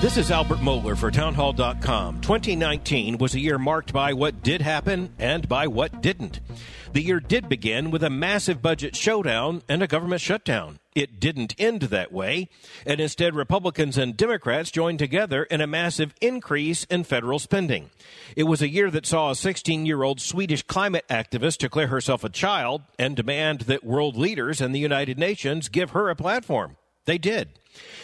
This is Albert Mohler for Townhall.com. 2019 was a year marked by what did happen and by what didn't. The year did begin with a massive budget showdown and a government shutdown. It didn't end that way, and instead, Republicans and Democrats joined together in a massive increase in federal spending. It was a year that saw a 16 year old Swedish climate activist declare herself a child and demand that world leaders and the United Nations give her a platform. They did.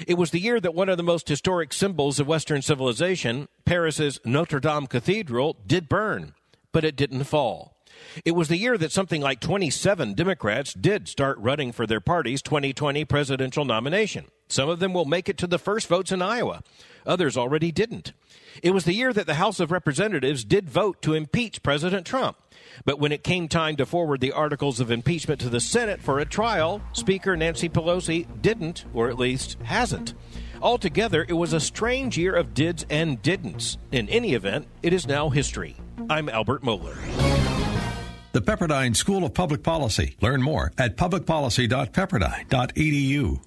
It was the year that one of the most historic symbols of Western civilization, Paris's Notre Dame Cathedral, did burn, but it didn't fall. It was the year that something like 27 Democrats did start running for their party's 2020 presidential nomination. Some of them will make it to the first votes in Iowa. Others already didn't. It was the year that the House of Representatives did vote to impeach President Trump. But when it came time to forward the articles of impeachment to the Senate for a trial, Speaker Nancy Pelosi didn't, or at least hasn't. Altogether, it was a strange year of dids and didn'ts. In any event, it is now history. I'm Albert Mohler. The Pepperdine School of Public Policy. Learn more at publicpolicy.pepperdine.edu.